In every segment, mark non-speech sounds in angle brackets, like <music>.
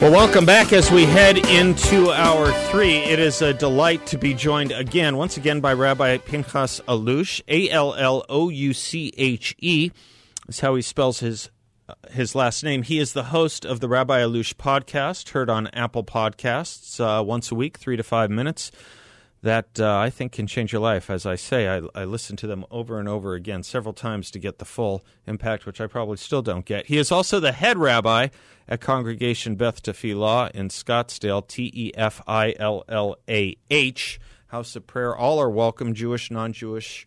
Well, welcome back as we head into hour three. It is a delight to be joined again, once again, by Rabbi Pinchas Allouche, A L L O U C H E. Is how he spells his uh, his last name. He is the host of the Rabbi Allouche podcast, heard on Apple Podcasts uh, once a week, three to five minutes that uh, I think can change your life. As I say, I, I listen to them over and over again several times to get the full impact, which I probably still don't get. He is also the head rabbi at Congregation Beth Tefillah in Scottsdale, T E F I L L A H, House of Prayer. All are welcome, Jewish, non Jewish.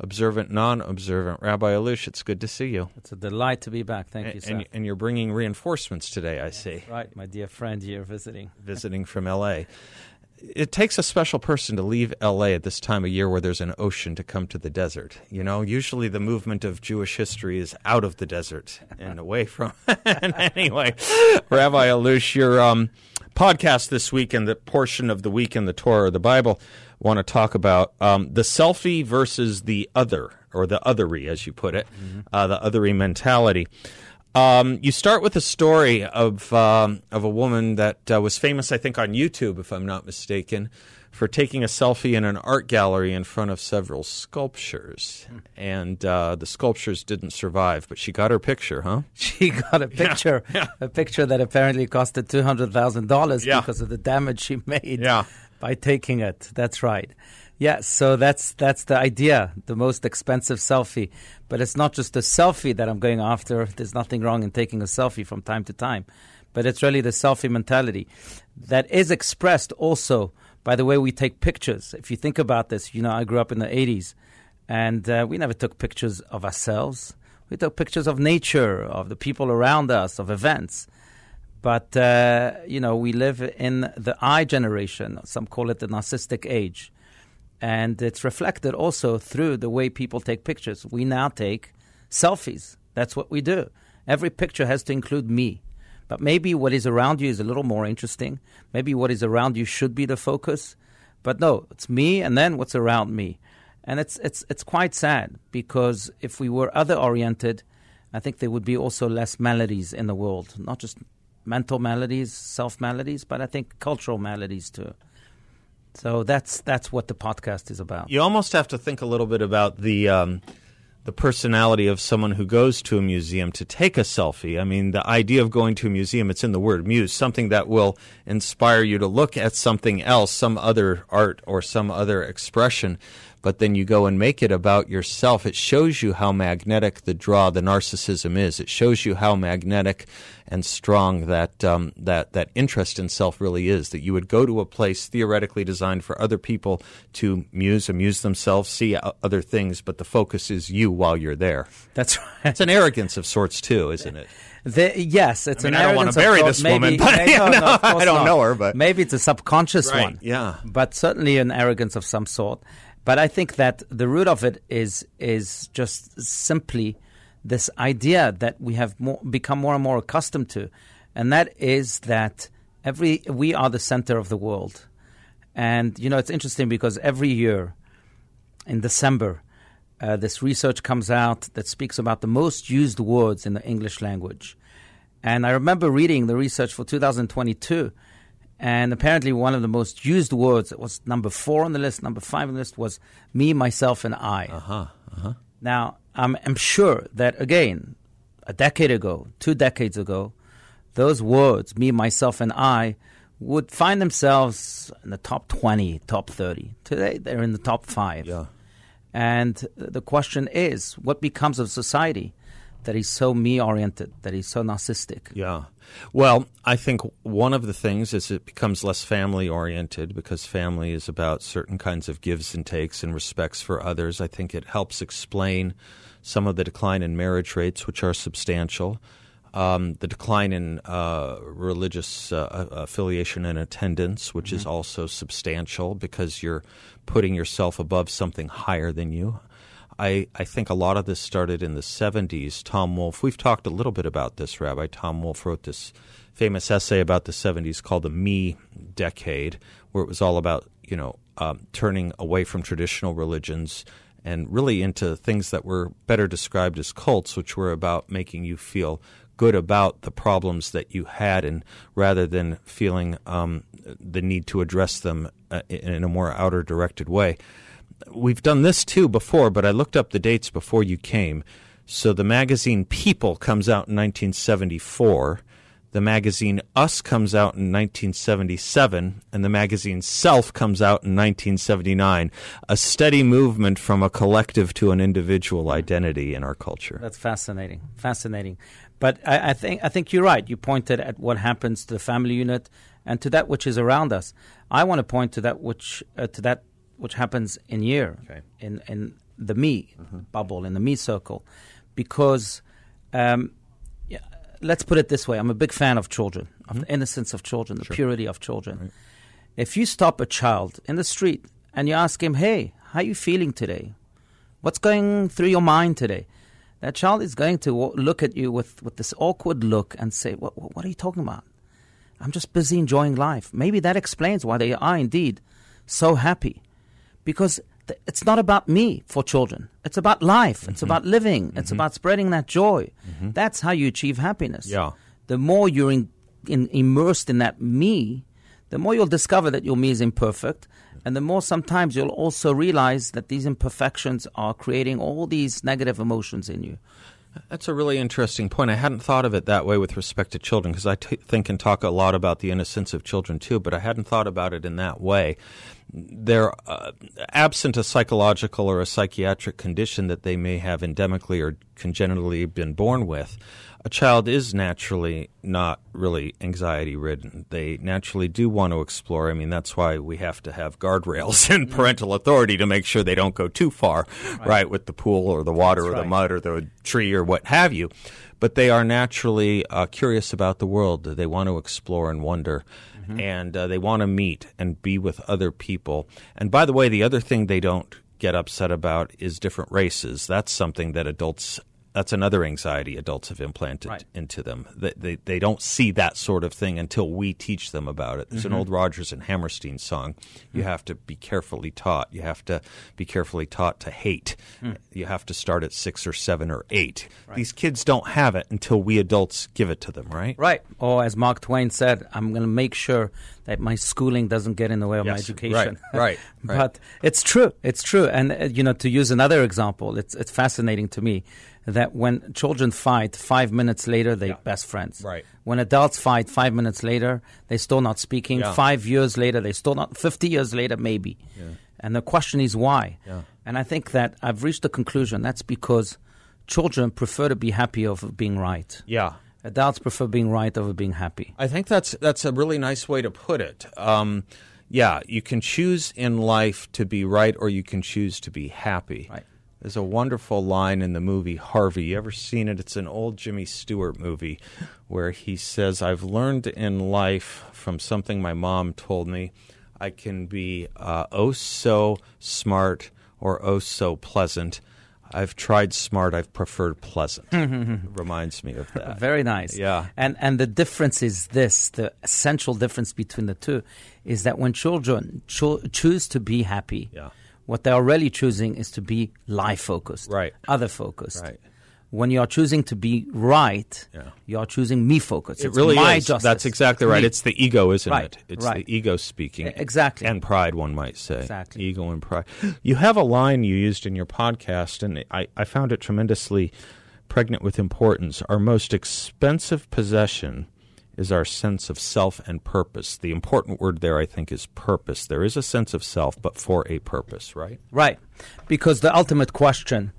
Observant, non-observant, Rabbi Allouche. It's good to see you. It's a delight to be back. Thank and, you, sir. And, and, you're bringing reinforcements today. I yes, see. Right, my dear friend here visiting. Visiting from L.A it takes a special person to leave LA at this time of year where there's an ocean to come to the desert. You know, usually the movement of Jewish history is out of the desert and away from. <laughs> And anyway, Rabbi Allouche, your um, podcast this week and the portion of the week in the Torah or the Bible want to talk about um, the selfie versus the other, or the othery, as you put it, mm-hmm. uh, the othery mentality. Um, you start with a story of um, of a woman that uh, was famous, I think, on YouTube, if I'm not mistaken, for taking a selfie in an art gallery in front of several sculptures, hmm. and uh, the sculptures didn't survive, but she got her picture, huh? <laughs> She got a picture, yeah, <laughs> yeah. a picture that apparently costed two hundred thousand yeah. dollars because of the damage she made by taking it. That's right. Yeah, so that's that's the idea, the most expensive selfie. But it's not just a selfie that I'm going after. There's nothing wrong in taking a selfie from time to time. But it's really the selfie mentality that is expressed also by the way we take pictures. If you think about this, you know, I grew up in the 80s and uh, we never took pictures of ourselves. We took pictures of nature, of the people around us, of events. But, uh, you know, we live in the I generation. Some call it the narcissistic age and it's reflected also through the way people take pictures. We now take selfies. That's what we do. Every picture has to include me. But maybe what is around you is a little more interesting. Maybe what is around you should be the focus. But no, it's me and then what's around me. And it's it's it's quite sad because if we were other oriented, I think there would be also less maladies in the world. Not just mental maladies, self maladies, but I think cultural maladies too. So that's that's what the podcast is about. You almost have to think a little bit about the um, the personality of someone who goes to a museum to take a selfie. I mean, the idea of going to a museum, it's in the word muse, something that will inspire you to look at something else, some other art or some other expression but then you go and make it about yourself. It shows you how magnetic the draw, the narcissism is. It shows you how magnetic and strong that um, that that interest in self really is. That you would go to a place theoretically designed for other people to muse, amuse themselves, see other things, but the focus is you while you're there. That's right. It's an arrogance of sorts too, isn't it? The, yes, it's I mean, an I don't want to bury this maybe, woman, but <laughs> maybe, no, no, I don't know her. But maybe it's a subconscious right, one. Yeah, but certainly an arrogance of some sort. But I think that the root of it is is just simply this idea that we have more, become more and more accustomed to, and that is that every we are the center of the world. And you know, it's interesting because every year in December, uh, this research comes out that speaks about the most used words in the English language. And I remember reading the research for 2022 and apparently, one of the most used words that was number four on the list, number five on the list was me, myself, and I. Uh-huh, uh-huh. Now, I'm, I'm sure that, again, a decade ago, two decades ago, those words, me, myself, and I, would find themselves in the top 20, top 30. Today, they're in the top five. Yeah. And the question is what becomes of society that is so me oriented, that he's so narcissistic? Yeah. Well, I think one of the things is it becomes less family oriented because family is about certain kinds of gives and takes and respects for others. I think it helps explain some of the decline in marriage rates, which are substantial. um, the decline in uh, religious uh, affiliation and attendance, which mm-hmm. is also substantial because you're putting yourself above something higher than you. I, I think a lot of this started in the 70s. Tom Wolfe, we've talked a little bit about this, Rabbi. Tom Wolfe wrote this famous essay about the 70s called the Me Decade, where it was all about, you know, um, turning away from traditional religions and really into things that were better described as cults, which were about making you feel good about the problems that you had, and rather than feeling um, the need to address them uh, in a more outer directed way. We've done this too before, but I looked up the dates before you came. So the magazine People comes out in 1974. The magazine Us comes out in 1977, and the magazine Self comes out in 1979. A steady movement from a collective to an individual identity in our culture. That's fascinating. Fascinating. But I, I, think I think you're right. You pointed at what happens to the family unit and to that which is around us. I want to point to that which uh, to that which happens in here, okay. in in the me mm-hmm. bubble, in the me circle, because. Um, yeah, let's put it this way: I'm a big fan of children, of mm-hmm. the innocence of children, the sure. purity of children. Right. If you stop a child in the street and you ask him, "Hey, how are you feeling today? What's going through your mind today?" That child is going to look at you with, with this awkward look and say, what, what are you talking about? I'm just busy enjoying life. Maybe that explains why they are indeed so happy because th- it's not about me for children. It's about life. Mm-hmm. It's about living. Mm-hmm. It's about spreading that joy. Mm-hmm. That's how you achieve happiness. Yeah. The more you're in, in, immersed in that me, the more you'll discover that your me is imperfect. And the more sometimes you'll also realize that these imperfections are creating all these negative emotions in you. That's a really interesting point. I hadn't thought of it that way with respect to children because I t- think and talk a lot about the innocence of children too, but I hadn't thought about it in that way they're uh, absent a psychological or a psychiatric condition that they may have endemically or congenitally been born with, a child is naturally not really anxiety ridden. They naturally do want to explore. I mean, that's why we have to have guardrails <laughs> and mm-hmm. parental authority to make sure they don't go too far, right, right with the pool or the water that's or right. the mud or the tree or what have you. But they are naturally uh, curious about the world. They want to explore and wonder mm-hmm. and uh, they want to meet and be with other people. And by the way, the other thing they don't get upset about is different races. That's something that adults that's another anxiety adults have implanted right. into them. They, they, they don't see that sort of thing until we teach them about it. There's mm-hmm. an old Rodgers and Hammerstein song. You mm-hmm. have to be carefully taught. You have to be carefully taught to hate. Mm. You have to start at six or seven or eight. Right. These kids don't have it until we adults give it to them, right? Right. Or as Mark Twain said, I'm going to make sure that my schooling doesn't get in the way of yes. my education. Right. <laughs> right. right. but it's true. It's true. And uh, you know, to use another example, it's it's fascinating to me that when children fight, five minutes later they're yeah. best friends. Right. When adults fight, five minutes later they're still not speaking. Yeah. Five years later they're still not. Fifty years later maybe. Yeah. And the question is why. Yeah. And I think that I've reached the conclusion that's because children prefer to be happy over being right. Yeah. Adults prefer being right over being happy. I think that's that's a really nice way to put it. Um, yeah, you can choose in life to be right, or you can choose to be happy. Right. There's a wonderful line in the movie Harvey. You ever seen it? It's an old Jimmy Stewart movie where he says, I've learned in life from something my mom told me. I can be uh, oh so smart or oh so pleasant. I've tried smart. I've preferred pleasant. <laughs> Reminds me of that. Very nice. Yeah. And and the difference is this: the essential difference between the two is that when children cho- choose to be happy, yeah what they are really choosing is to be life focused, right? Other focused. Right. When you are choosing to be right, yeah. you are choosing me focused. It it's really my is. Justice. That's exactly right. Me. It's the ego, isn't right. it? It's right. the ego speaking. Exactly. And pride, one might say. Exactly. Ego and pride. <gasps> You have a line you used in your podcast, and I, I found it tremendously pregnant with importance. Our most expensive possession is our sense of self and purpose. The important word there, I think, is purpose. There is a sense of self, but for a purpose, right? Right. Because the ultimate question,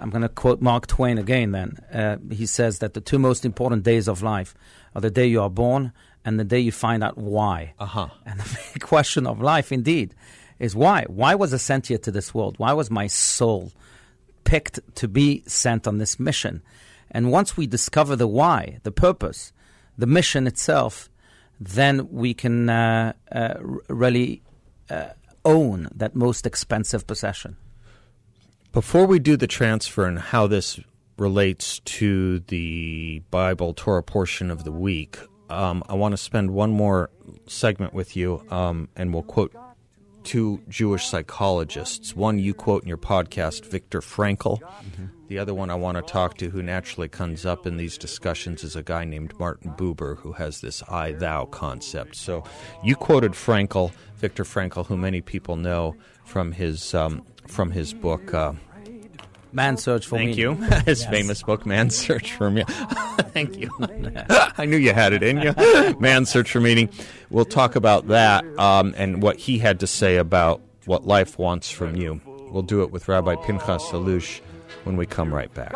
I'm going to quote Mark Twain again then. Uh, he says that the two most important days of life are the day you are born and the day you find out why. Uh-huh. And the <laughs> big question of life, indeed, is why? Why was I sent here to this world? Why was my soul picked to be sent on this mission? And once we discover the why, the purpose, the mission itself, then we can uh, uh, really uh, own that most expensive possession. Before we do the transfer and how this relates to the Bible Torah portion of the week, um, I want to spend one more segment with you, um, and we'll quote two Jewish psychologists. One you quote in your podcast, Viktor Frankl. Mm-hmm. The other one I want to talk to, who naturally comes up in these discussions, is a guy named Martin Buber, who has this I thou concept. So you quoted Frankl, Viktor Frankl, who many people know from his, um, from his book. Uh, Man's Search for Thank Meaning. you. <laughs> His yes. famous book, Man's Search for Meaning. <laughs> Thank you. <laughs> I knew you had it in you. Man's Search for Meaning. We'll talk about that um, and what he had to say about what life wants from you. We'll do it with Rabbi Pinchas Allouche when we come right back.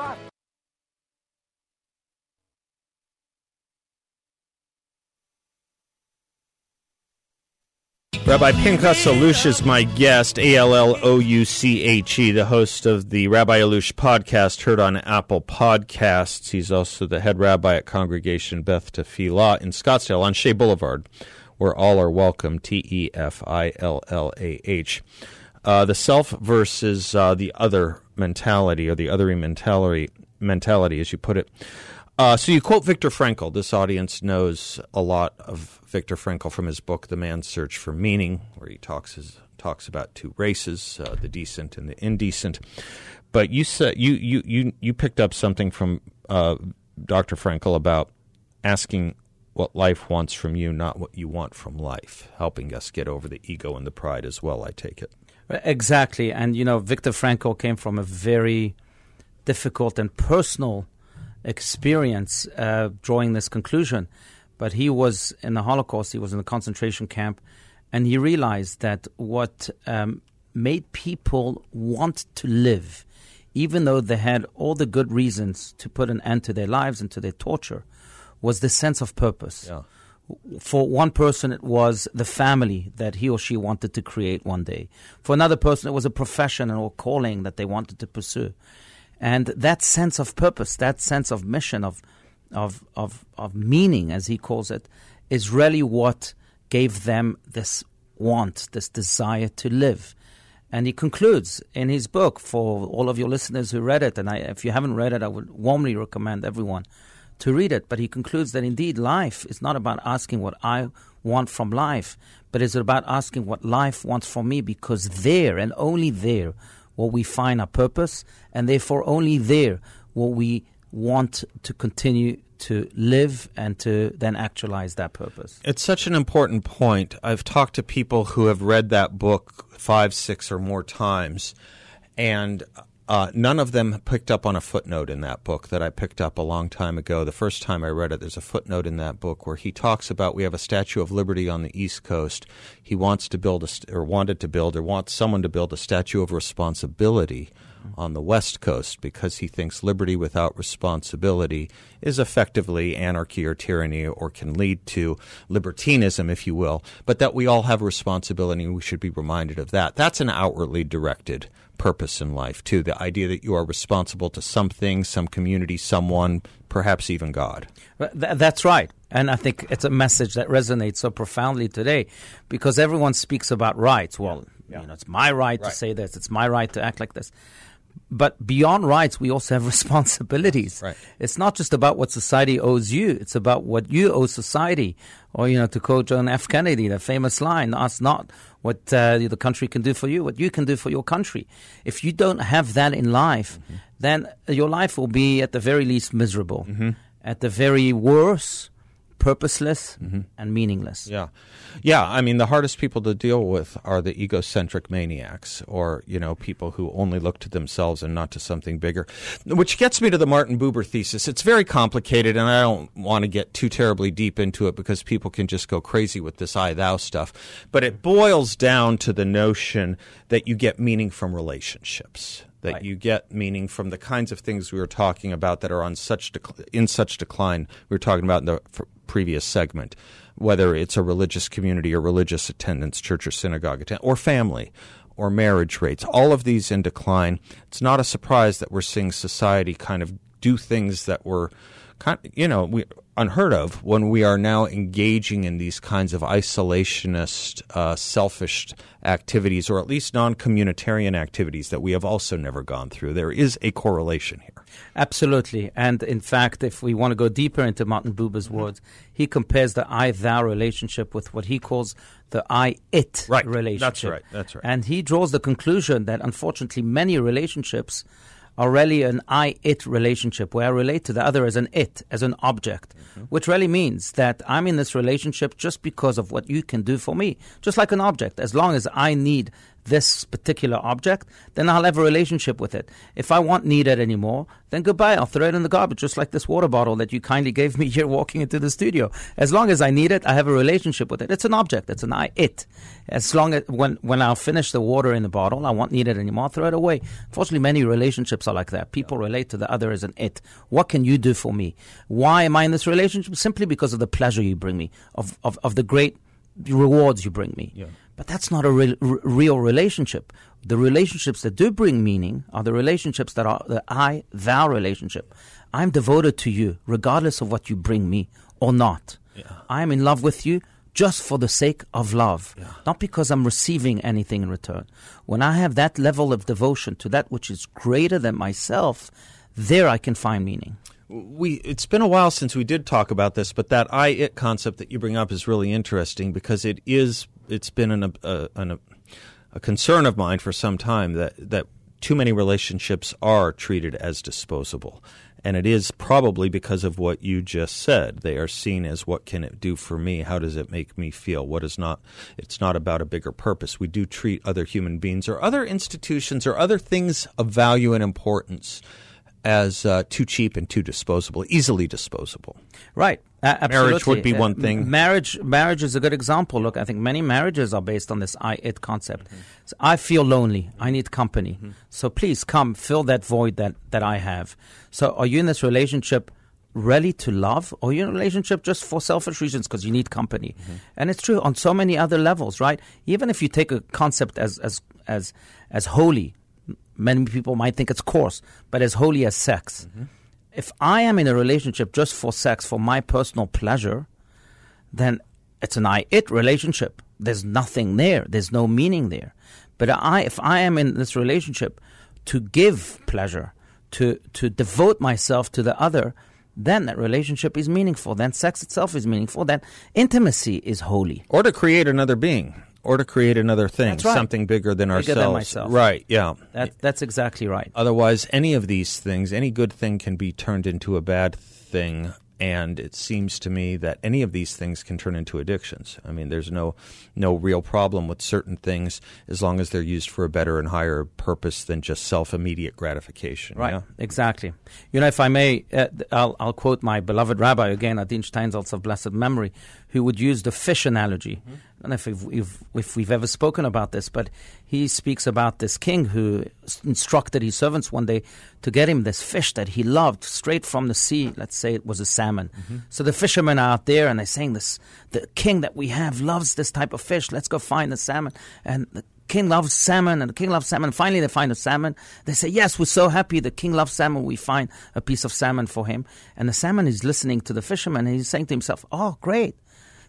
Rabbi Pinchas Allouche is my guest, A L L O U C H E, the host of the Rabbi Allouche podcast, heard on Apple Podcasts. He's also the head rabbi at Congregation Beth Tefillah in Scottsdale on Shea Boulevard, where all are welcome, T E F I L L A H. Uh, the self versus uh, the other mentality, or the othering mentality, mentality, as you put it. Uh, so you quote Viktor Frankl. This audience knows a lot of Viktor Frankl from his book *The Man's Search for Meaning*, where he talks his, talks about two races, uh, the decent and the indecent. But you said you you you you picked up something from uh, Dr. Frankl about asking what life wants from you, not what you want from life, helping us get over the ego and the pride as well. I take it exactly, and you know, Viktor Frankl came from a very difficult and personal experience uh, drawing this conclusion. But he was in the Holocaust, he was in the concentration camp, and he realized that what um, made people want to live, even though they had all the good reasons to put an end to their lives and to their torture, was the sense of purpose. Yeah. For one person, it was the family that he or she wanted to create one day. For another person, it was a profession or calling that they wanted to pursue. And that sense of purpose, that sense of mission, of, of, of, of meaning, as he calls it, is really what gave them this want, this desire to live. And he concludes in his book for all of your listeners who read it, and I, if you haven't read it, I would warmly recommend everyone to read it. But he concludes that indeed life is not about asking what I want from life, but it's about asking what life wants from me because there and only there will we find our purpose, and therefore only there will we want to continue to live and to then actualize that purpose. It's such an important point. I've talked to people who have read that book five, six, or more times, and uh, none of them picked up on a footnote in that book that I picked up a long time ago. The first time I read it, there's a footnote in that book where he talks about we have a Statue of Liberty on the East Coast. He wants to build a, or wanted to build, or wants someone to build a Statue of Responsibility on the West Coast because he thinks liberty without responsibility is effectively anarchy or tyranny or can lead to libertinism, if you will, but that we all have responsibility and we should be reminded of that. That's an outwardly directed purpose in life, too. The idea that you are responsible to something, some community, someone, perhaps even God. That's right. And I think it's a message that resonates so profoundly today because everyone speaks about rights. Well, yeah. you know, it's my right, right, to say this, it's my right to act like this but beyond rights, we also have <laughs> responsibilities. Right. It's not just about what society owes you; it's about what you owe society. Or, you know, to quote John F. Kennedy, the famous line: "Ask not what uh, the country can do for you; what you can do for your country." If you don't have that in life, mm-hmm. then your life will be, at the very least, miserable. Mm-hmm. At the very worst, purposeless mm-hmm. and meaningless. Yeah. Yeah, I mean the hardest people to deal with are the egocentric maniacs or, you know, people who only look to themselves and not to something bigger. Which gets me to the Martin Buber thesis. It's very complicated and I don't want to get too terribly deep into it because people can just go crazy with this I thou stuff. But it boils down to the notion that you get meaning from relationships that right. you get meaning from the kinds of things we were talking about that are on such dec- in such decline. We were talking about in the previous segment, whether it's a religious community or religious attendance, church or synagogue attendance, or family or marriage rates. All of these in decline. It's not a surprise that we're seeing society kind of do things that were kind you know, we, unheard of when we are now engaging in these kinds of isolationist, uh, selfish activities, or at least non communitarian activities that we have also never gone through. There is a correlation here. Absolutely. And in fact, if we want to go deeper into Martin Buber's mm-hmm. words, he compares the I thou relationship with what he calls the I it right. relationship. That's right. That's right. And he draws the conclusion that unfortunately many relationships are really an I it relationship where I relate to the other as an it, as an object, mm-hmm. which really means that I'm in this relationship just because of what you can do for me, just like an object. As long as I need this particular object, then I'll have a relationship with it. If I won't need it anymore, then goodbye. I'll throw it in the garbage, just like this water bottle that you kindly gave me <laughs> here walking into the studio. As long as I need it, I have a relationship with it. It's an object. It's an I, it. As long as when, when I'll finish the water in the bottle, I won't need it anymore. I'll throw it away. Fortunately, many relationships are like that. People relate to the other as an it. What can you do for me? Why am I in this relationship? Simply because of the pleasure you bring me, of, of, of the great rewards you bring me. Yeah. But that's not a re- real relationship. The relationships that do bring meaning are the relationships that are the I thou relationship. I'm devoted to you regardless of what you bring me or not. Yeah. I am in love with you just for the sake of love, yeah. not because I'm receiving anything in return. When I have that level of devotion to that which is greater than myself, there I can find meaning we it's been a while since we did talk about this, but that I it concept that you bring up is really interesting because it is it's been an, a, a concern of mine for some time that that too many relationships are treated as disposable. And it is probably because of what you just said. They are seen as what can it do for me? How does it make me feel? What is not, it's not about a bigger purpose. We do treat other human beings or other institutions or other things of value and importance as uh, too cheap and too disposable, easily disposable. Right. Uh, marriage would be one thing. marriage, marriage is a good example. Look, I think many marriages are based on this "I-it" concept. Mm-hmm. So I feel lonely. I need company. Mm-hmm. So please come fill that void that that I have. So are you in this relationship? really to love or a relationship just for selfish reasons because you need company mm-hmm. and it's true on so many other levels right even if you take a concept as as as as holy many people might think it's coarse, but as holy as sex. Mm-hmm. If I am in a relationship just for sex, for my personal pleasure, then it's an I it relationship. There's nothing there. There's no meaning there. But I, if I am in this relationship to give pleasure, to, to devote myself to the other, then that relationship is meaningful. Then sex itself is meaningful. Then intimacy is holy. Or to create another being or to create another thing, right. something bigger than bigger ourselves. Than myself. Right, yeah. That, that's exactly right. Otherwise, any of these things, any good thing can be turned into a bad thing and it seems to me that any of these things can turn into addictions. I mean, there's no no real problem with certain things as long as they're used for a better and higher purpose than just self immediate gratification. Right, yeah? exactly. You know, if I may, uh, I'll, I'll quote my beloved rabbi again, Adin Steinsaltz of blessed memory, who would use the fish analogy. Mm-hmm. I don't know if we've, if we've ever spoken about this, but he speaks about this king who instructed his servants one day to get him this fish that he loved straight from the sea. Let's say it was a salmon. Mm-hmm. So the fishermen are out there and they're saying, "This the king that we have loves this type of fish. Let's go find the salmon." And the king loves salmon, and the king loves salmon. Finally, they find a salmon. They say, "Yes, we're so happy. The king loves salmon. We find a piece of salmon for him." And the salmon is listening to the fisherman, and he's saying to himself, "Oh, great."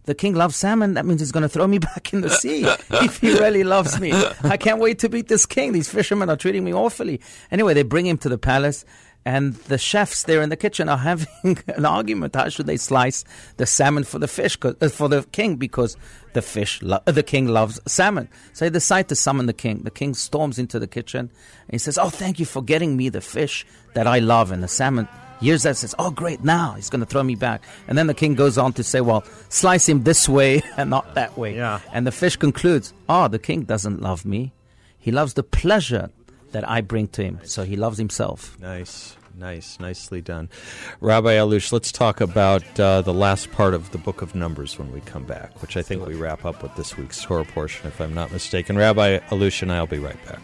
the king loves salmon, that means he's going to throw me <laughs> back in the sea if he really loves me. I can't wait to beat this king. These fishermen are treating me awfully. Anyway, they bring him to the palace, and the chefs there in the kitchen are <laughs> having an argument. How should they slice the salmon for the fish, uh, for the king, because the fish, lo- uh, the king loves salmon. So they decide to summon the king. The king storms into the kitchen, and he says, "Oh, thank you for getting me the fish that I love and the salmon." Years that says, oh, great, now he's going to throw me back. And then the king goes on to say, well, slice him this way <laughs> and not that way. Yeah. And the fish concludes, oh, the king doesn't love me. He loves the pleasure that I bring to him. So he loves himself. Nice. Nice, nicely done. Rabbi Allouche, let's talk about uh, the last part of the book of Numbers when we come back, which I think we wrap up with this week's Torah portion, if I'm not mistaken. Rabbi Allouche and I will be right back.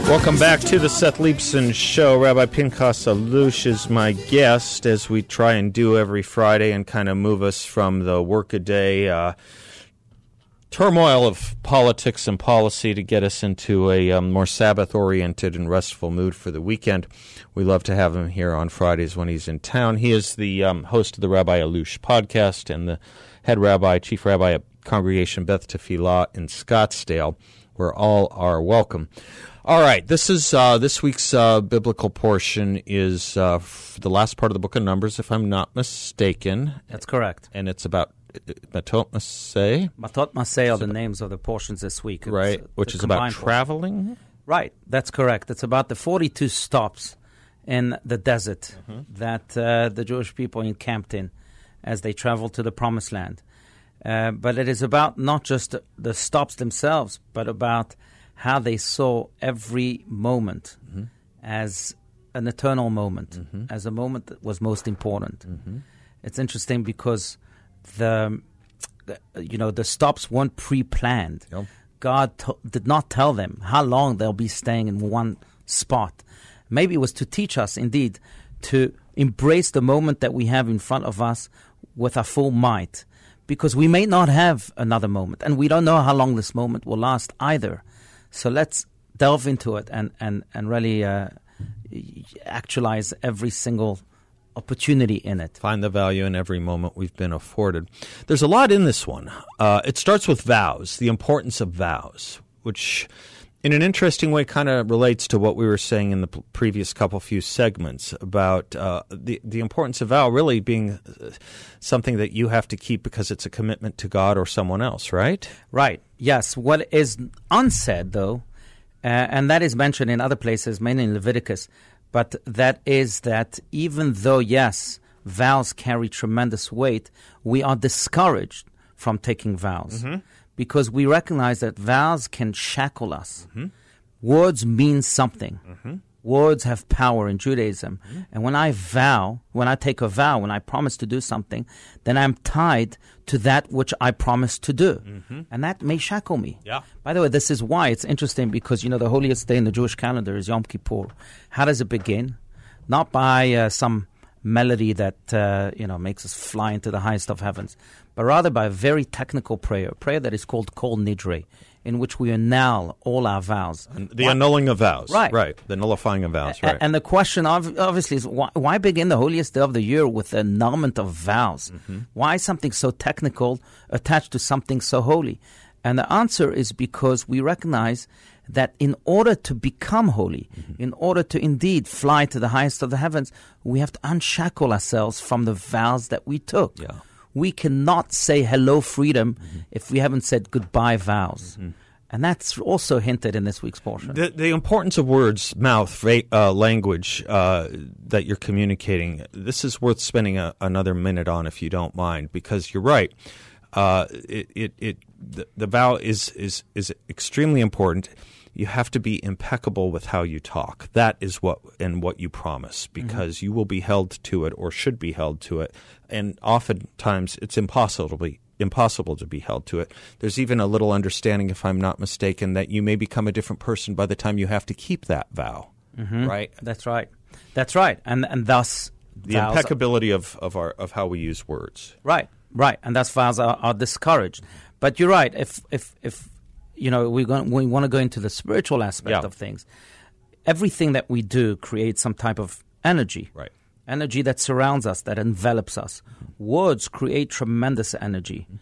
Welcome back to the Seth Leibsohn Show. Rabbi Pinchas Allouche is my guest as we try and do every Friday and kind of move us from the workaday uh, turmoil of politics and policy to get us into a um, more Sabbath oriented and restful mood for the weekend. We love to have him here on Fridays when he's in town. He is the um, host of the Rabbi Allouche podcast and the head rabbi, chief rabbi at Congregation Beth Tefillah in Scottsdale, where all are welcome. All right, this is uh, this week's uh, biblical portion is uh, the last part of the book of Numbers, if I'm not mistaken. That's correct, and it's about Matot Masei. Matot Masei are the names of the portions this week. It's, right, which is about traveling. Portion. Right, that's correct. It's about the 42 stops in the desert mm-hmm. that uh, the Jewish people encamped in as they traveled to the Promised Land. Uh, but it is about not just the stops themselves, but about how they saw every moment mm-hmm. as an eternal moment, mm-hmm. as a moment that was most important. Mm-hmm. It's interesting because the you know the stops weren't pre-planned. Yep. God t- did not tell them how long they'll be staying in one spot. Maybe it was to teach us, indeed, to embrace the moment that we have in front of us with our full might, because we may not have another moment, and we don't know how long this moment will last either. So let's delve into it and and and really uh, actualize every single opportunity in it. Find the value in every moment we've been afforded. There's a lot in this one. Uh, it starts with vows, the importance of vows, which in an interesting way kind of relates to what we were saying in the previous couple few segments about uh, the the importance of vow really being uh, something that you have to keep because it's a commitment to God or someone else, right? Right. Yes. What is unsaid though, uh, and that is mentioned in other places, mainly in Leviticus, but that is that even though, yes, vows carry tremendous weight, we are discouraged from taking vows mm-hmm. because we recognize that vows can shackle us. Mm-hmm. Words mean something. Mm-hmm. Words have power in Judaism. Mm-hmm. And when I vow, when I take a vow, when I promise to do something, then I'm tied to that which I promise to do. Mm-hmm. And that may shackle me. Yeah. By the way, this is why it's interesting because, you know, the holiest day in the Jewish calendar is Yom Kippur. How does it begin? Not by uh, some melody that, uh, you know, makes us fly into the highest of heavens, but rather by a very technical prayer, a prayer that is called Kol Nidre in which we annul all our vows. And the why? annulling of vows. Right. Right. The nullifying of vows. Right. And the question obviously is why, why, begin the holiest day of the year with the annulment of vows? Mm-hmm. Why something so technical attached to something so holy? And the answer is because we recognize that in order to become holy, mm-hmm. in order to indeed fly to the highest of the heavens, we have to unshackle ourselves from the vows that we took. Yeah we cannot say hello freedom mm-hmm. if we haven't said goodbye vows. Mm-hmm. And that's also hinted in this week's portion. The, the importance of words, mouth, uh, language uh, that you're communicating, this is worth spending a, another minute on if you don't mind, because you're right. Uh, it, it, it, the, the vow is, is, is extremely important you have to be impeccable with how you talk. That is what and what you promise mm-hmm. because mm-hmm. you will be held to it or should be held to it. And oftentimes it's impossible to be impossible to be held to it. There's even a little understanding, if I'm not mistaken, that you may become a different person by the time you have to keep that vow. Mm-hmm. Right? That's right. That's right. And and thus the impeccability of, of our of how we use words. Right. Right. And thus vows are, are discouraged. But you're right. If if if you know, we we want to go into the spiritual aspect yeah. of things. Everything that we do creates some type of energy. Right. Energy that surrounds us, that envelops us. Mm-hmm. Words create tremendous energy. Mm-hmm.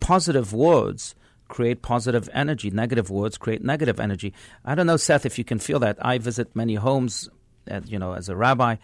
Positive words create positive energy. Negative words create negative energy. I don't know, Seth, if you can feel that. I visit many homes, uh, you know, as a rabbi,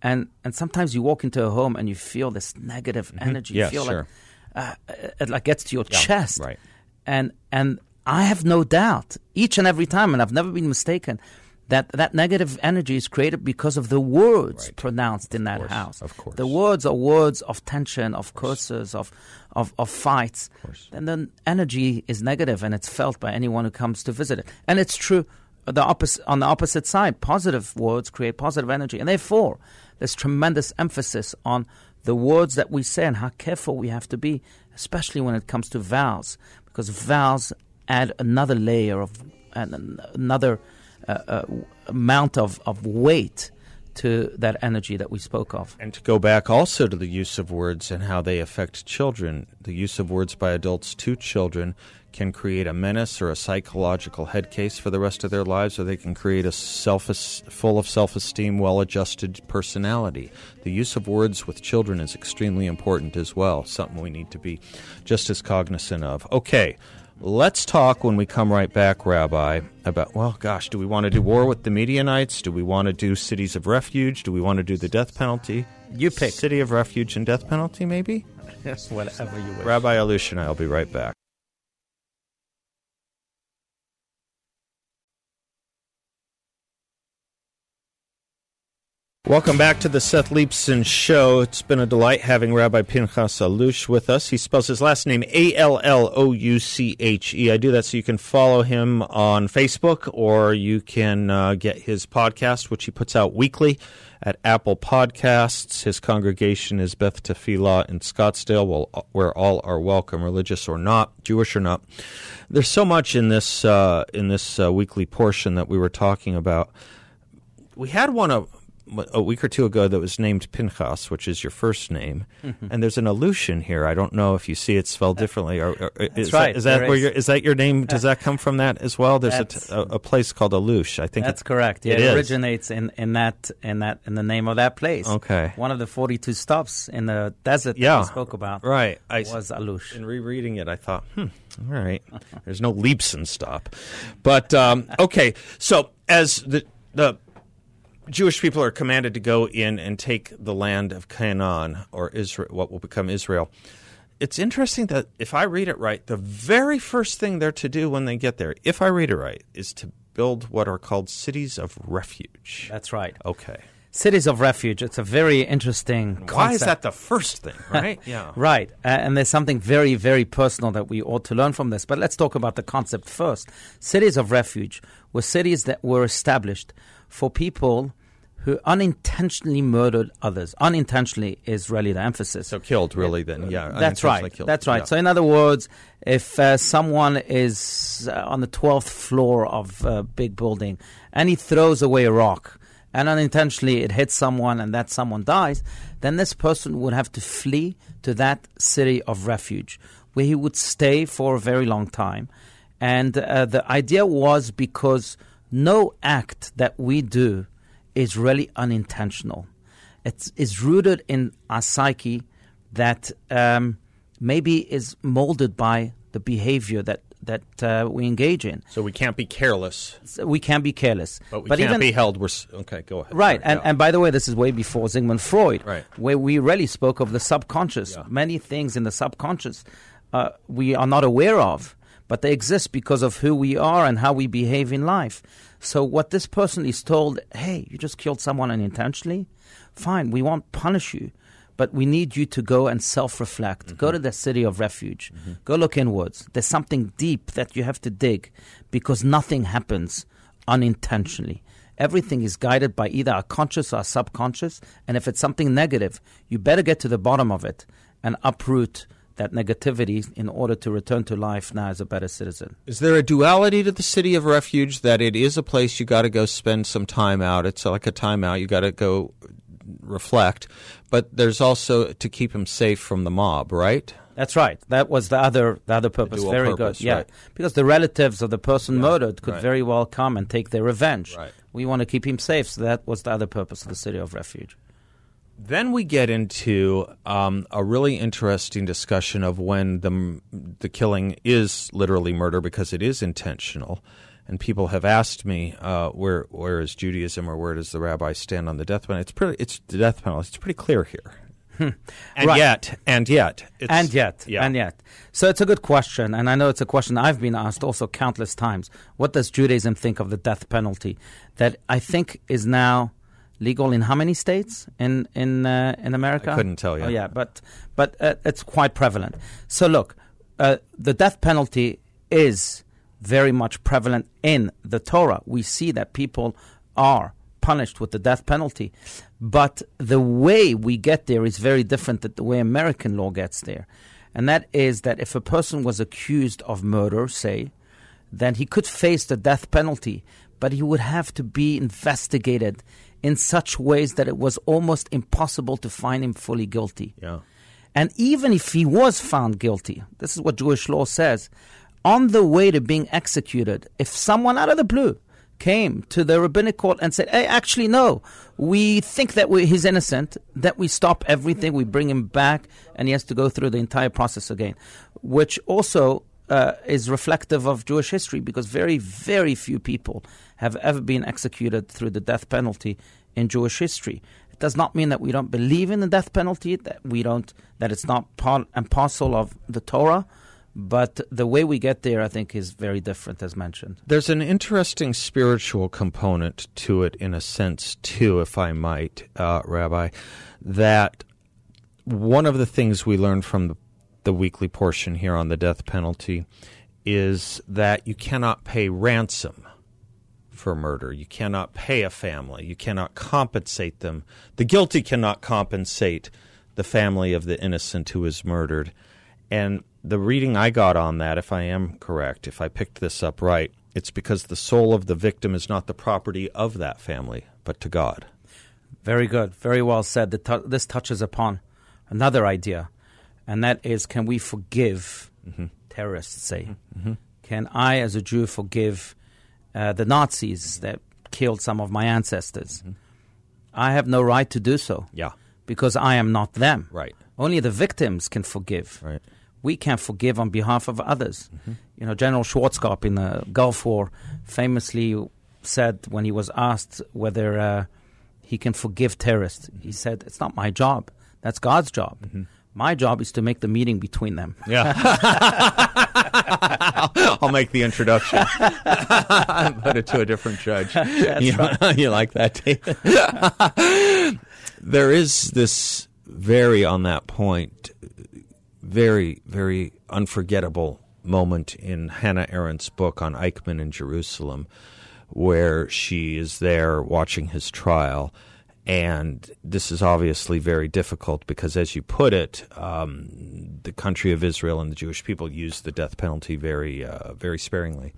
and and sometimes you walk into a home and you feel this negative mm-hmm. energy. Yeah, you feel sure. like uh, it like gets to your yeah, chest. Right. And and I have no doubt each and every time, and I've never been mistaken, that that negative energy is created because of the words right. pronounced in that course, house. Of course. The words are words of tension, of, of curses, of, of, of fights. Of and the energy is negative and it's felt by anyone who comes to visit it. And it's true the opposite, on the opposite side. Positive words create positive energy. And therefore, there's tremendous emphasis on the words that we say and how careful we have to be, especially when it comes to vows, because vows add another layer of and another uh, uh, amount of, of weight to that energy that we spoke of. And to go back also to the use of words and how they affect children, the use of words by adults to children can create a menace or a psychological head case for the rest of their lives, or they can create a self full of self esteem, well adjusted personality. The use of words with children is extremely important as well, something we need to be just as cognizant of. Okay. Let's talk when we come right back, Rabbi, about, well, gosh, do we want to do war with the Midianites? Do we want to do cities of refuge? Do we want to do the death penalty? You pick. City of refuge and death penalty, maybe? <laughs> Yes, whatever you wish. Rabbi Allouche and I will be right back. Welcome back to the Seth Leibsohn Show. It's been a delight having Rabbi Pinchas Allouche with us. He spells his last name A L L O U C H E. I do that so you can follow him on Facebook or you can uh, get his podcast, which he puts out weekly at Apple Podcasts. His congregation is Beth Tefillah in Scottsdale, where all are welcome, religious or not, Jewish or not. There's so much in this uh, in this uh, weekly portion that we were talking about. We had one of a week or two ago that was named Pinchas, which is your first name, mm-hmm. and there's an Alouche here. I don't know if you see it spelled differently. Or, or is right. That, is that where is. Your, is that your name? Does that come from that as well? There's a, a, place called Alouche. I think that's it, correct. Yeah, it, it originates in, in that in that in the name of that place. Okay, one of the 42 stops in the desert yeah. that we spoke about. Right, I was Alouche. In rereading it, I thought, hmm, all right. There's no leaps and stop, but um, okay. So as the the Jewish people are commanded to go in and take the land of Canaan, or Israel, what will become Israel. It's interesting that if I read it right, the very first thing they're to do when they get there, if I read it right, is to build what are called cities of refuge. That's right. Okay. Cities of refuge. It's a very interesting. Concept. Why is that the first thing, right? <laughs> yeah. Right. Uh, and there's something very, very personal that we ought to learn from this. But let's talk about the concept first. Cities of refuge were cities that were established for people who unintentionally murdered others. Unintentionally is really the emphasis. So killed, really, then, yeah. That's right. Killed. That's right. Yeah. So, in other words, if uh, someone is uh, on the 12th floor of a big building and he throws away a rock and unintentionally it hits someone and that someone dies, then this person would have to flee to that city of refuge where he would stay for a very long time. And uh, the idea was because no act that we do is really unintentional. It's, it's rooted in our psyche that um, maybe is molded by the behavior that that uh, we engage in. So we can't be careless. So we can't be careless. But we but can't even, be held. We're okay. Go ahead. Right, and and by the way, this is way before Sigmund Freud, right. where we really spoke of the subconscious. Yeah. Many things in the subconscious uh, we are not aware of, but they exist because of who we are and how we behave in life. So what this person is told, hey, you just killed someone unintentionally, fine, we won't punish you, but we need you to go and self-reflect. Mm-hmm. Go to the city of refuge. Mm-hmm. Go look inwards. There's something deep that you have to dig because nothing happens unintentionally. Everything is guided by either our conscious or our subconscious, and if it's something negative, you better get to the bottom of it and uproot that negativity in order to return to life now as a better citizen. Is there a duality to the city of refuge that it is a place you got to go spend some time out? It's like a timeout. You got to go reflect, but there's also to keep him safe from the mob, right? That's right. That was the other the other purpose. The very purpose, good. Yeah, right. because the relatives of the person yeah, murdered could right. very well come and take their revenge. Right. We want to keep him safe, so that was the other purpose of the city of refuge. Then we get into um, a really interesting discussion of when the the killing is literally murder because it is intentional, and people have asked me uh, where where is Judaism or where does the rabbi stand on the death penalty? It's pretty it's the death penalty. It's pretty clear here. Hmm. And right. yet, and yet, and yet, yeah. and yet. So it's a good question, and I know it's a question I've been asked also countless times. What does Judaism think of the death penalty? That I think is now legal in how many states in in uh, in America? I couldn't tell you. Oh yeah, but but uh, it's quite prevalent. So look, uh, the death penalty is very much prevalent in the Torah. We see that people are punished with the death penalty, but the way we get there is very different than the way American law gets there, and that is that if a person was accused of murder, say, then he could face the death penalty, but he would have to be investigated in such ways that it was almost impossible to find him fully guilty. Yeah. And even if he was found guilty, this is what Jewish law says, on the way to being executed, if someone out of the blue came to the rabbinic court and said, "Hey, actually, no, we think that we, he's innocent," that we stop everything, we bring him back, and he has to go through the entire process again, which also uh, is reflective of Jewish history because very, very few people have ever been executed through the death penalty in Jewish history. It does not mean that we don't believe in the death penalty, that we don't, that it's not part and parcel of the Torah. But the way we get there, I think, is very different, as mentioned. There's an interesting spiritual component to it, in a sense, too, if I might, uh, Rabbi, that one of the things we learned from the, the weekly portion here on the death penalty is that you cannot pay ransom for murder. You cannot pay a family. You cannot compensate them. The guilty cannot compensate the family of the innocent who is murdered. And the reading I got on that, if I am correct, if I picked this up right, it's because the soul of the victim is not the property of that family, but to God. Very good. Very well said. This touches upon another idea, and that is can we forgive mm-hmm. terrorists, say? Mm-hmm. mm-hmm. Can I, as a Jew, forgive uh, the Nazis that killed some of my ancestors? Mm-hmm. I have no right to do so. Yeah. Because I am not them. Right. Only the victims can forgive. Right we can't forgive on behalf of others. Mm-hmm. You know, General Schwarzkopf in the Gulf War famously said when he was asked whether uh, he can forgive terrorists, he said, "It's not my job. That's God's job. Mm-hmm. My job is to make the meeting between them." Yeah, <laughs> <laughs> <laughs> I'll, make the introduction. I'll <laughs> put it to a different judge. You, right. <laughs> you like that, David? there is this very on that point very, very unforgettable moment in Hannah Arendt's book on Eichmann in Jerusalem, where she is there watching his trial. And this is obviously very difficult because, as you put it, um, the country of Israel and the Jewish people use the death penalty very, uh, very sparingly.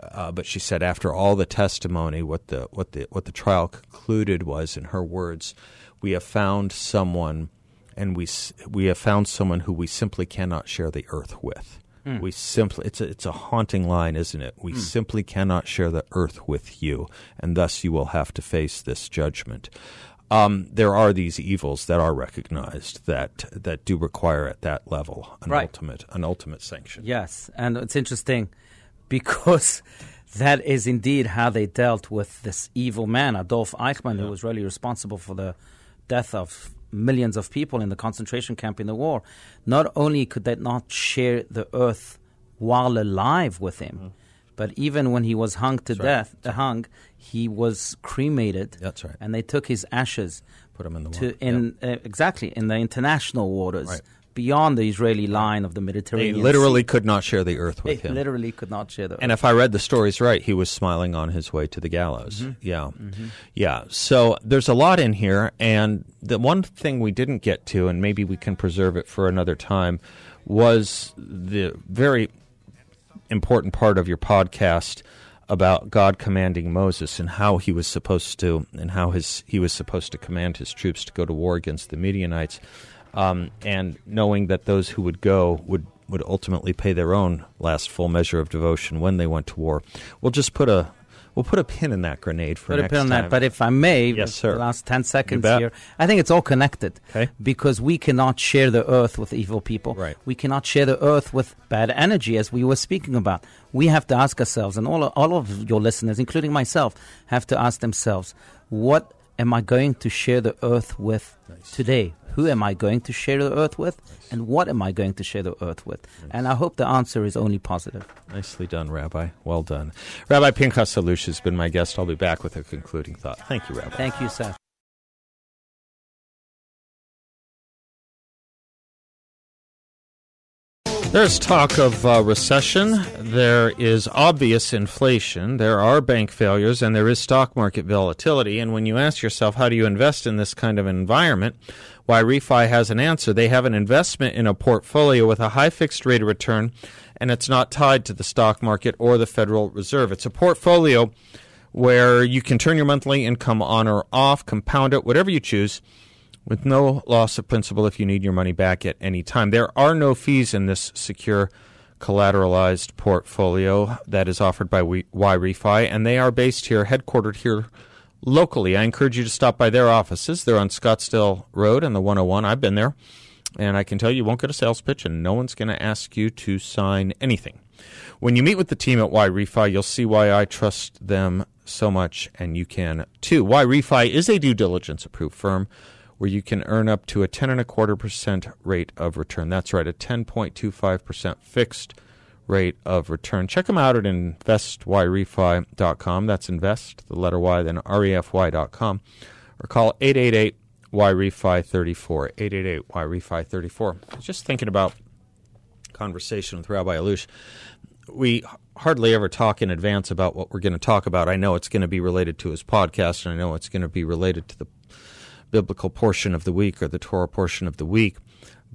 Uh, but she said, after all the testimony, what the what the what the trial concluded was, in her words, we have found someone and we we have found someone who we simply cannot share the earth with. Mm. We simply it's a, it's a haunting line, isn't it? We mm. simply cannot share the earth with you, and thus you will have to face this judgment. Um, there are these evils that are recognized that that do require at that level an right. ultimate an ultimate sanction. Yes, and it's interesting because <laughs> that is indeed how they dealt with this evil man, Adolf Eichmann, yeah. who was really responsible for the death of millions of people in the concentration camp in the war, not only could they not share the earth while alive with him, mm-hmm. but even when he was hung to That's death, right. hung, he was cremated. That's right. And they took his ashes, put him in the water. in uh, exactly in the international waters. Right beyond the Israeli line of the Mediterranean. They literally sea. could not share the earth with they him. Literally could not share the. And if I read the stories right, he was smiling on his way to the gallows. Mm-hmm. Yeah, mm-hmm. yeah. So there's a lot in here, and the one thing we didn't get to, and maybe we can preserve it for another time, was the very important part of your podcast about God commanding Moses and how he was supposed to and how his he was supposed to command his troops to go to war against the Midianites um, and knowing that those who would go would would ultimately pay their own last full measure of devotion when they went to war. We'll just put a we'll put a pin in that grenade for put a pin on that. But if I may, yes, sir. The last ten seconds here, I think it's all connected. Okay. Because we cannot share the earth with evil people. Right. We cannot share the earth with bad energy, as we were speaking about. We have to ask ourselves, and all all of your listeners, including myself, have to ask themselves, what am I going to share the earth with nice. today? Who am I going to share the earth with? And what am I going to share the earth with? And I hope the answer is only positive. Nicely done, Rabbi. Well done. Rabbi Pinchas Allouche has been my guest. I'll be back with a concluding thought. Thank you, Rabbi. Thank you, Seth. There's talk of uh, recession. There is obvious inflation. There are bank failures, and there is stock market volatility. And when you ask yourself, how do you invest in this kind of environment? YRefy has an answer. They have an investment in a portfolio with a high fixed rate of return, and it's not tied to the stock market or the Federal Reserve. It's a portfolio where you can turn your monthly income on or off, compound it, whatever you choose, with no loss of principal if you need your money back at any time. There are no fees in this secure collateralized portfolio that is offered by YRefy, and they are based here, headquartered here locally. I encourage you to stop by their offices. They're on Scottsdale Road and the 101. I've been there, and I can tell you, you won't get a sales pitch, and no one's going to ask you to sign anything. When you meet with the team at YRefy, you'll see why I trust them so much, and you can too. YRefy is a due diligence approved firm where you can earn up to a ten and a quarter percent rate of return. That's right, a ten point two five percent fixed rate of return. Check them out at investyrefy.com. That's invest, the letter Y, then refy.com. Or call 888 YRefy 34. 888 YRefy 34. Just thinking about conversation with Rabbi Allouche. We hardly ever talk in advance about what we're going to talk about. I know it's going to be related to his podcast, and I know it's going to be related to the biblical portion of the week or the Torah portion of the week.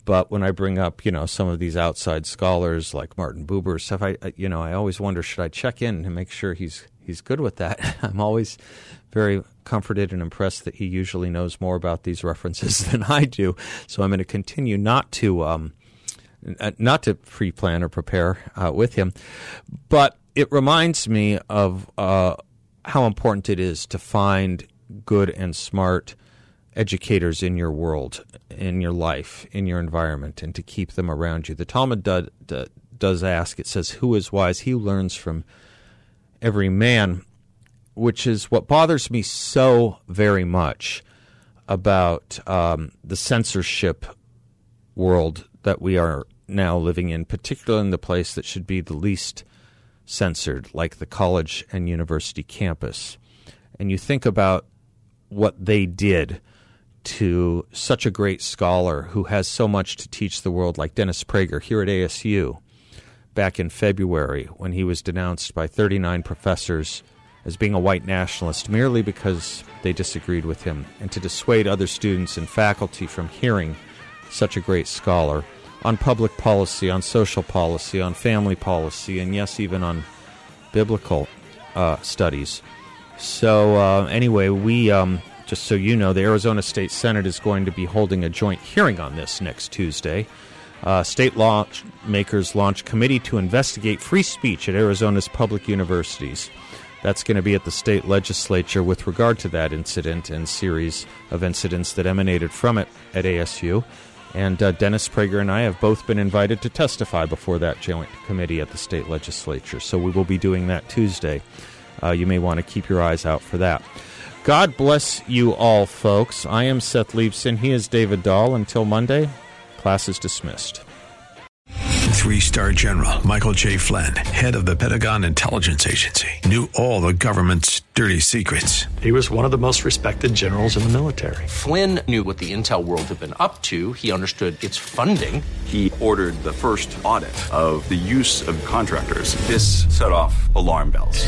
But when I bring up, you know, some of these outside scholars like Martin Buber stuff, I, you know, I always wonder should I check in and make sure he's he's good with that. <laughs> I'm always very comforted and impressed that he usually knows more about these references <laughs> than I do. So I'm going to continue not to um, not to pre-plan or prepare uh, with him, but it reminds me of uh, how important it is to find good and smart educators in your world, in your life, in your environment, and to keep them around you. The Talmud do, do, does ask, it says, Who is wise? He learns from every man, which is what bothers me so very much about um, the censorship world that we are now living in, particularly in the place that should be the least censored, like the college and university campus. And you think about what they did to such a great scholar who has so much to teach the world, like Dennis Prager here at ASU back in February when he was denounced by 39 professors as being a white nationalist merely because they disagreed with him, and to dissuade other students and faculty from hearing such a great scholar on public policy, on social policy, on family policy, and yes, even on biblical uh, studies. So, uh, anyway, we. Um, just so you know, the Arizona State Senate is going to be holding a joint hearing on this next Tuesday. Uh, state lawmakers launch committee to investigate free speech at Arizona's public universities. That's going to be at the state legislature with regard to that incident and series of incidents that emanated from it at ASU. And uh, Dennis Prager and I have both been invited to testify before that joint committee at the state legislature. So we will be doing that Tuesday. Uh, you may want to keep your eyes out for that. God bless you all, folks. I am Seth Leibsohn. He is David Dahl. Until Monday, class is dismissed. Three star general Michael J. Flynn, head of the Pentagon Intelligence Agency, knew all the government's dirty secrets. He was one of the most respected generals in the military. Flynn knew what the intel world had been up to, he understood its funding. He ordered the first audit of the use of contractors. This set off alarm bells.